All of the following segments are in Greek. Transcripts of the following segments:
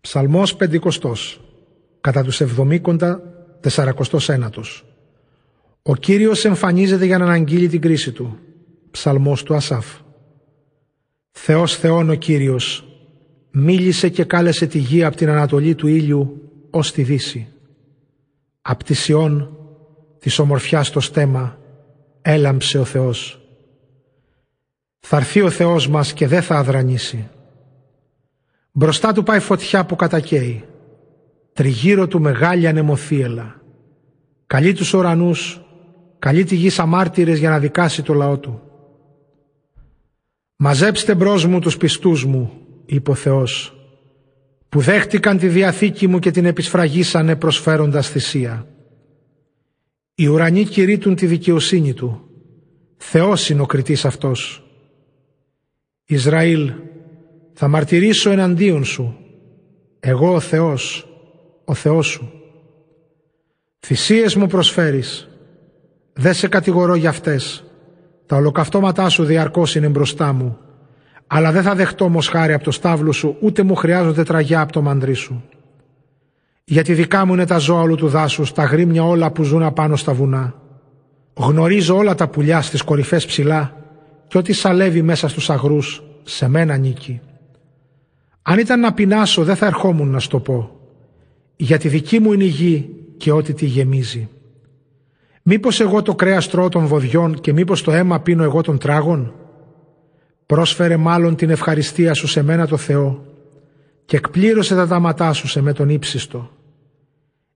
Ψαλμός πεντηκοστός, κατά τους εβδομήκοντα τεσσαρακοστός ένατος. Ο Κύριος εμφανίζεται για να αναγγείλει την κρίση του. Ψαλμός του Ασάφ. Θεός Θεόν ο Κύριος, μίλησε και κάλεσε τη γη από την ανατολή του ήλιου ως τη δύση. Απ' τη Σιών, της ομορφιάς το στέμα, έλαμψε ο Θεός. Θα έρθει ο Θεός μας και δεν θα αδρανήσει. Μπροστά του πάει φωτιά που κατακαίει. Τριγύρω του μεγάλη ανεμοθύελα. Καλεί τους ουρανούς, καλεί τη γη αμάρτυρες για να δικάσει το λαό του. «Μαζέψτε μπρος μου τους πιστούς μου», είπε ο Θεός, «που δέχτηκαν τη διαθήκη μου και την επισφραγίσανε προσφέροντας θυσία. Οι ουρανοί κηρύττουν τη δικαιοσύνη του. Θεός είναι ο κριτής αυτός. Ισραήλ, θα μαρτυρήσω εναντίον σου. Εγώ ο Θεός, ο Θεός σου. Θυσίες μου προσφέρεις. Δεν σε κατηγορώ για αυτές. Τα ολοκαυτώματά σου διαρκώς είναι μπροστά μου. Αλλά δεν θα δεχτώ μοσχάρι από το στάβλο σου, ούτε μου χρειάζονται τραγιά από το μαντρί σου. Γιατί δικά μου είναι τα ζώα όλου του δάσους, τα γρήμια όλα που ζουν απάνω στα βουνά. Γνωρίζω όλα τα πουλιά στις κορυφές ψηλά και ό,τι σαλεύει μέσα στους αγρούς, σε μένα νίκη. Αν ήταν να πεινάσω δεν θα ερχόμουν να στο πω. Γιατί δική μου είναι η γη και ό,τι τη γεμίζει. Μήπως εγώ το κρέας τρώω των βοδιών και μήπως το αίμα πίνω εγώ των τράγων; Πρόσφερε μάλλον την ευχαριστία σου σε μένα το Θεό και εκπλήρωσε τα δάματά σου σε με τον ύψιστο.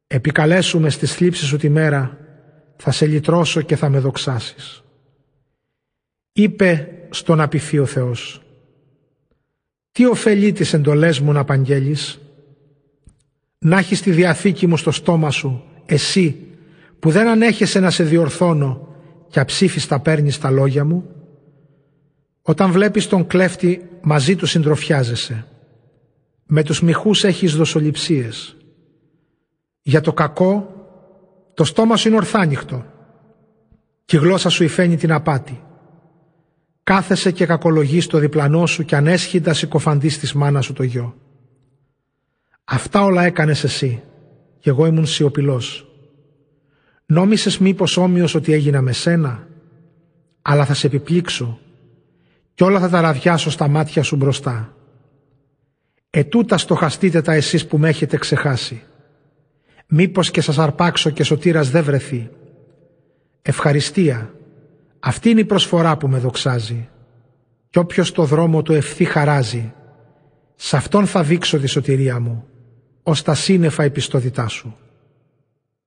Επικαλέσουμε στη θλίψη σου τη μέρα, θα σε λυτρώσω και θα με δοξάσεις. Είπε στον απειφή ο Θεός, τι ωφελεί τις εντολές μου να απαγγέλεις, να έχεις τη διαθήκη μου στο στόμα σου, εσύ που δεν ανέχεσαι να σε διορθώνω και αψήφιστα παίρνεις τα λόγια μου; Όταν βλέπεις τον κλέφτη μαζί του συντροφιάζεσαι. Με τους μυχούς έχεις δοσοληψίες. Για το κακό το στόμα σου είναι ορθάνυχτο και η γλώσσα σου υφαίνει την απάτη. Κάθεσαι και κακολογείς το διπλανό σου και ανέσχυντας συκοφαντείς της μάνας σου το γιο. Αυτά όλα έκανες εσύ και εγώ ήμουν σιωπηλός. Νόμισες μήπως όμοιος ότι έγινα με σένα, αλλά θα σε επιπλήξω και όλα θα τα ραδιάσω στα μάτια σου μπροστά. Ετούτας στοχαστείτε τα εσείς που με έχετε ξεχάσει. Μήπως και σας αρπάξω και σωτήρας δεν βρεθεί. Ευχαριστία αυτή είναι η προσφορά που με δοξάζει. Κι όποιος το δρόμο του ευθύ χαράζει, σε αυτόν θα δείξω τη σωτηρία μου, ως τα σύννεφα επιστοδητά σου.